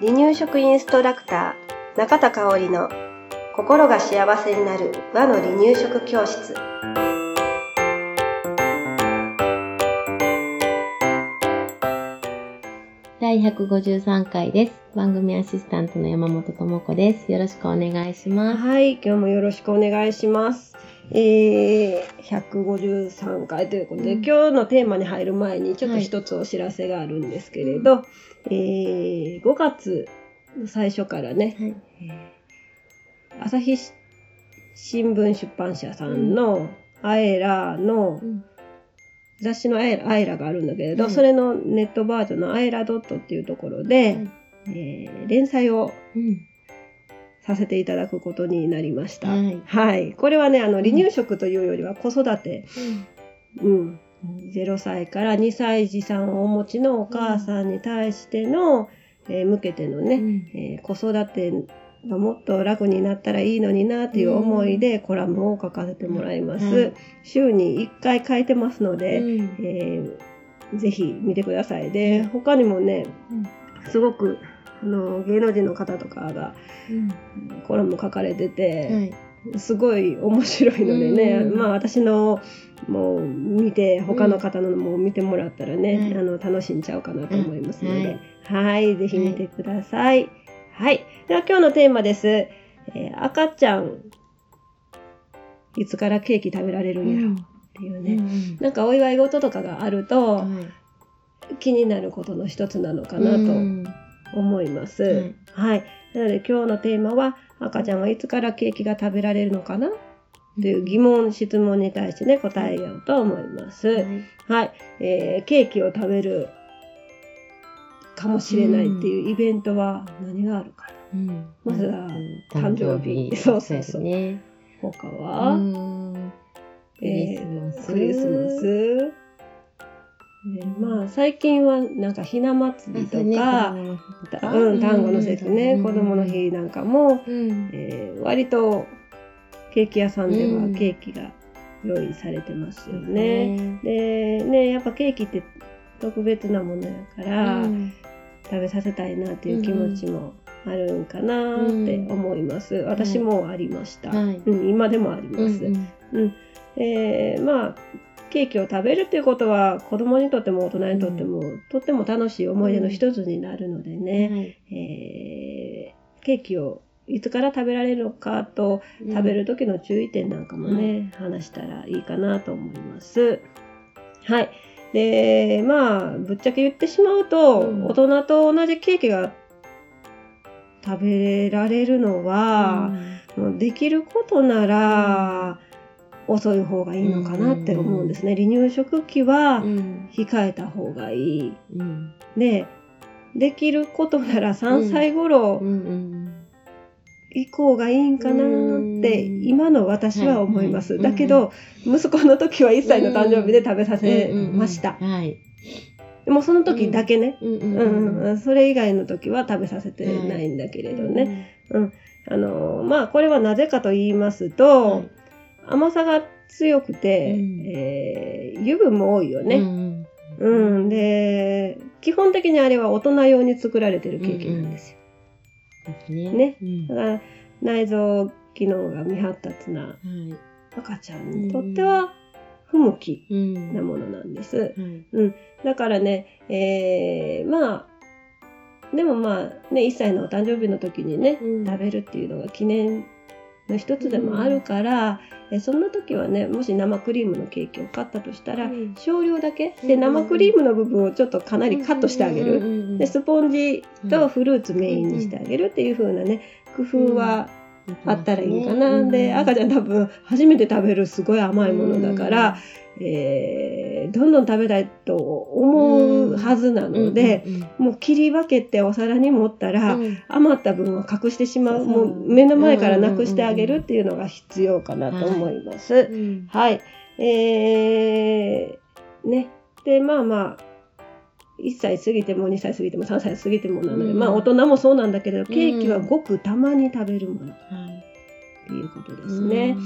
離乳食インストラクター中田香織の心が幸せになる和の離乳食教室第153回です。番組アシスタントの山本智子です。よろしくお願いします。はい今日もよろしくお願いしますえー、153回ということで、うん。今日のテーマに入る前にちょっと一つお知らせがあるんですけれど、えー、5月の最初からね、はい。朝日新聞出版社さんのアエラのうん。雑誌のアエラアエラがあるんだけれど、はい。それのネットバージョンのアエラドットっていうところで、はい。えー連載をうん。させていただくことになりました。はい。はい。これはね、あの、離乳食というよりは子育て、うんうん。0歳から2歳児さんをお持ちのお母さんに対しての、えー向けてのね、うんえー子育てがもっと楽になったらいいのになっていう思いでコラムを書かせてもらいます。はい週に1回書いてますのうで、んえーぜひ見てください。で、他にもね、すごくあの芸能人の方とかがうん。コラム書かれてて、はい。すごい面白いのでね、うん。まあ私のもう見て他の方のも見てもらったらね、はいあの楽しんじゃうかなと思いますのうん。で、はい、ぜひ見てください。はい、では今日のテーマです。えー赤ちゃんいつからケーキ食べられるんやろ？っていうね、うんなんかお祝い事とかがあるとはい。気になることの一つなのかうなとん思います。はい。なので今日のテーマは赤ちゃんはいつからケーキが食べられるのかな？という疑問、質問に対してね、答えようと思います。はい。はい。えーケーキを食べるかもしれないっていうイベントは何があるかな、うん。まずは誕誕生日そうそうそう。そうね。他は、うん。クリスマス。クリスマス。えーまあ最近はなんかひな祭りとか、たうん、単語の節ね、子供の。日なんかも、うんえー割とケーキ屋さんではうんケーキが用意されてますよね。でねやっぱケーキって特別なものやから、うん食べさせたいなっていう気持ちもあるんかなって思います。私もありました、はいうん。今でもあります。うんえーまあケーキを食べるっていうことは子供にとっても大人にとっても、とっても楽しい思い出の一つになるのでね、はい。えーケーキをいつから食べられるのかと食べる時の注意点なんかもね、話したらいいかなと思います。はい。で、まあ、ぶっちゃけ言ってしまうと、うん。大人と同じケーキが食べられるのは、もうできることなら、遅い方がいいのかなって思うんですね。離乳食期はうん。控えた方がいい。うん。で、できることなら3歳頃、うんうん以降がいいんかなってうん。今の私は思います。だけど、息子の時は1歳の誕生日で食べさせました。でもその時だけね、うん。うんうんうん。それ以外の時は食べさせてないんだけれどね。あのまあこれはなぜかと言いますと、はい甘さが強くて、うんえー油分も多いようね。んうん、で基本的にあれは大人用に作られてるケーキなんですよ。ですね。ねうんだから内臓機能が未発達なはい。赤ちゃんにとっては不向きうんなものなんです。はいだからね、えーまあ、でもまあね、1歳のお誕生日の時にね、うん食べるっていうのが記念の一つでもあるから、えそんな時はね、もし生クリームのケーキを買ったとしたら、うん。少量だけ、で、うん。生クリームの部分をちょっとかなりカットしてあげる。るで、スポンジとフルーツメインにしてあげるっていう風なね、工夫はあったらいいかな。で、赤ちゃん多分初めて食べるすごい甘いものだから、えーどんどん食べたいと思うはずなので、もう切り分けてお皿に盛ったら、余った分を隠してしまう、もう目の前からなくしてあげるっていうのが必要かなと思います。はい。えー、ね。で、まあまあ、1歳過ぎても2歳過ぎても3歳過ぎてもなので、うん。まあ大人もそうなんだけど、ケーキはごくたまに食べるもの。っはいていうことですね。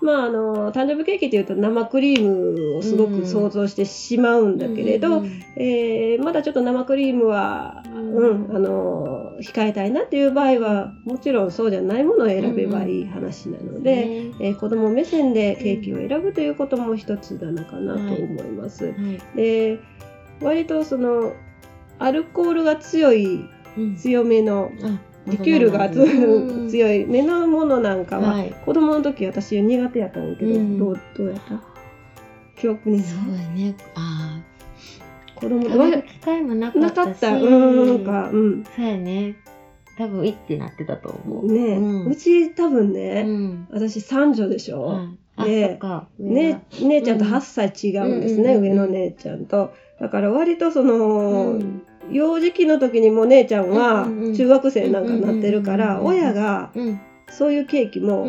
まあ、あの誕生日ケーキというと生クリームをすごく想像してしまうんだけれど、うんえー、まだちょっと生クリームは、うん。あの控えたいなっていう場合はもちろんそうじゃないものを選べばいい話なので、うん、えー、子ども目線でケーキを選ぶということも一つなのかなと思います。はいはい、で割とそのアルコールが強い、強めの、リキュールが強い目のものなんかは、はい、子供の時私苦手やったんだけど、うん、どうどうやった？記憶にそうやね。ああ子供食べる機会もなかったし。なかった。うんかうん。そうやね。多分いってなってたと思う。ね、うん、うち多分ね、うん、私三女でしょ、はい、でね姉ちゃんと8歳違うんですね、上の姉ちゃんと。だから割とその、幼児期の時にも姉ちゃんは中学生なんかなってるから親がそういうケーキも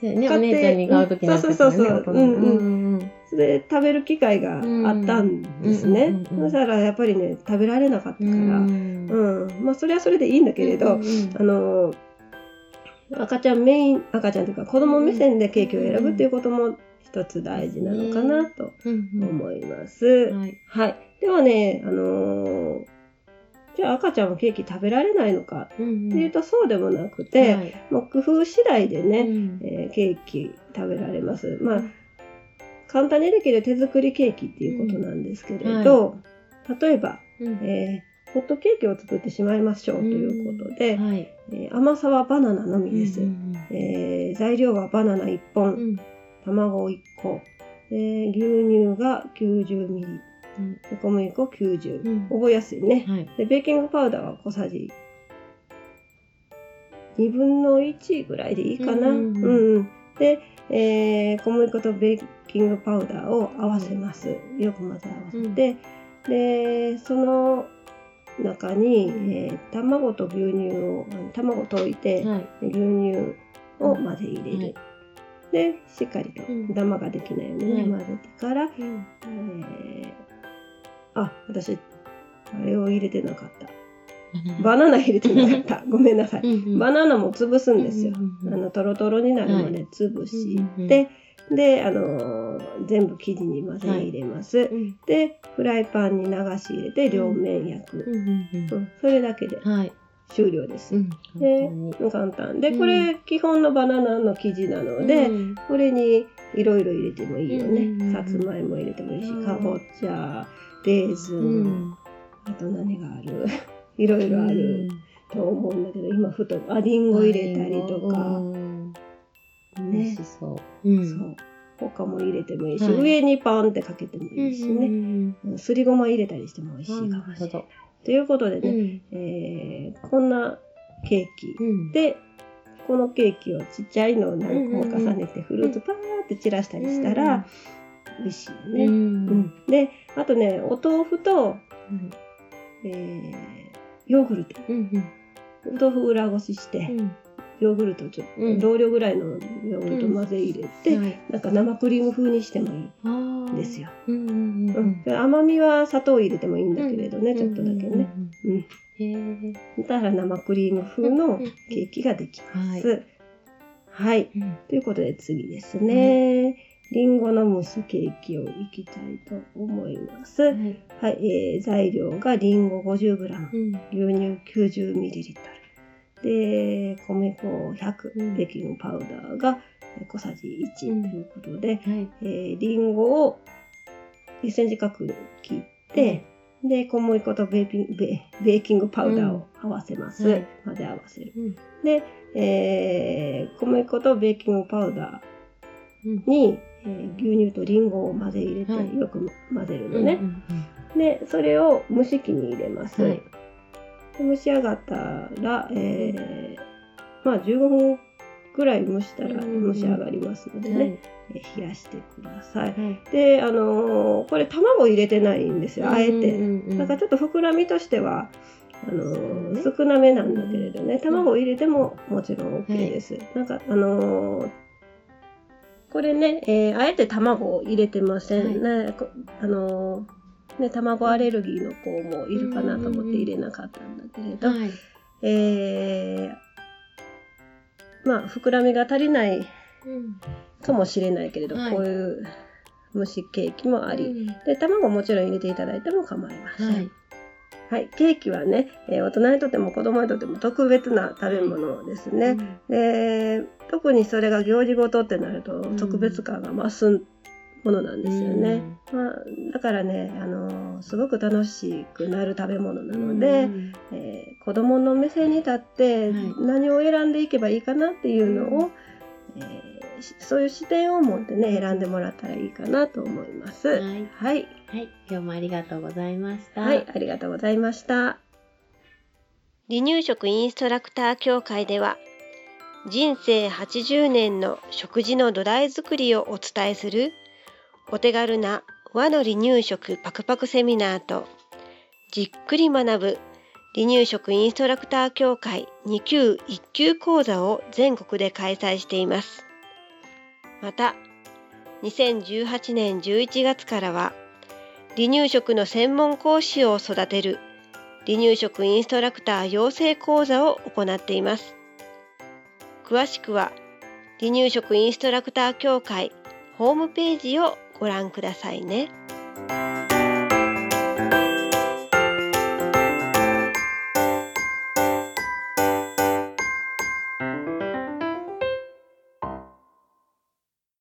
買って、お姉ちゃんに買う時そうそうそうそう、うんうん、それ食べる機会があったんですね、そしたらやっぱりね食べられなかったから、うん。まあそれはそれでいいんだけれど、あの赤ちゃんメイン赤ちゃんというか子供目線でケーキを選ぶっていうことも一つ大事なのかなと思います。はい、はい。ではね、あのー、じゃあ赤ちゃんはケーキ食べられないのかっていうとそうでもなくて、はい、もう工夫次第でね、うん、えー、ケーキ食べられます。まあ、簡単にできる手作りケーキっていうことなんですけれど、はい、例えば、うん、えー、ホットケーキを作ってしまいましょうということで、うんはい、えー、甘さはバナナのみです、うんうん、えー、材料はバナナ1本、うん、卵1個、え牛乳が90ミリ、で小麦粉90、うん、覚えやすいね、はい、でベーキングパウダーは小さじ。2分の1ぐらいでいいかな、うん、うんうん、で、えー、小麦粉とベーキングパウダーを合わせます、よく混ぜ合わせて、でその中に、えー、卵と牛乳を卵溶いて、はい、牛乳を混ぜ入れる、はいでしっかりとダマができないようにね、混ぜてから、えー、あ私あれを入れてなかった。バナナ入れてなかった。ごめんなさい。バナナも潰すんですよ。あの、トロトロになるまで潰して、で、あのー、全部生地に混ぜ入れます、はい、で、フライパンに流し入れて両面焼く。うん、それだけで終了です。うん、で簡単でこれ基本のバナナの生地なので、うん、これにいろいろ入れてもいいよね、さつまいも入れてもいいしかぼちゃレーズン、あと何がある？いろいろあると思うんだけど今ふとありんご入れたりとか、ね。そう、そう。他も入れてもいいし、はい、上にパンってかけてもいいしね、すりごま入れたりしても美味しいかもしれない。ということでね、うん、えー、こんなケーキ、うん、でこのケーキをちっちゃいのを何個も重ねてフルーツパーって散らしたりしたら、美味しいよね。うん、であとねお豆腐と、えー、ヨーグルト、お豆腐裏ごしして、ヨーグルトちょっと、同量ぐらいのヨーグルト混ぜ入れて、うん。はい、なんか生クリーム風にしてもいいんですよ。甘みは砂糖入れてもいいんだけれどね、ちょっとだけね。うん。だから生クリーム風のケーキができます。はい、ということで次ですね。りん。ごのムスケーキをいきたいと思います。はい、はい、えー、材料がりんご 50g、牛乳 90ml、で、米粉100、うん、ベーキングパウダーが小さじ1ということで、うんはい、えー、リンゴを1センチ角に切って、うん、で、小麦粉とベーピンベベーキングパウダーを合わせます。はい、混ぜ合わせる。で、えー、小麦粉とベーキングパウダーに、えー、牛乳とリンゴを混ぜ入れて、よく混ぜるのね。で、それを蒸し器に入れます。はい蒸し上がったら、えー、まあ15分ぐらい蒸したら蒸し上がりますのでね、え冷やしてください。はい、で、あのー、これ卵入れてないんですよ、あえて。だからちょっと膨らみとしては、あのー、少なめなんだけれどね、卵入れてももちろん OK です。はい、なんか、あのー、これね、えあえて卵を入れてません。ね。はい、あのね、卵アレルギーの子もいるかなと思って入れなかったんだけれど、はい、えー、まあ膨らみが足りないうん。かもしれないけれど、はい。こういう蒸しケーキもあり、うん。で卵もちろん入れていただいても構いません。はい。はい、ケーキはね、えー大人にとっても子供にとっても特別な食べ物ですね。で特にそれが行事ごとってなるとん。特別感が増すものなんですよね。うんまあ、だからね、あのーすごく楽しくなる食べ物なうんので、うんえー子供の目線に立ってはい何を選んでいけばいいかなっていうのを、えーしそういう視点を持ってね選んでもらったらいいかなと思います。はいはい、はい。今日もありがとうございました。はい、ありがとうございました。離乳食インストラクター協会では人生80年の食事の土台作りをお伝えするお手軽な和の離乳食パクパクセミナーとじっくり学ぶ離乳食インストラクター協会2級1級講座を全国で開催しています。また2018年11月からは離乳食の専門講師を育てる離乳食インストラクター養成講座を行っています。詳しくは離乳食インストラクター協会ホームページをご覧くださいね。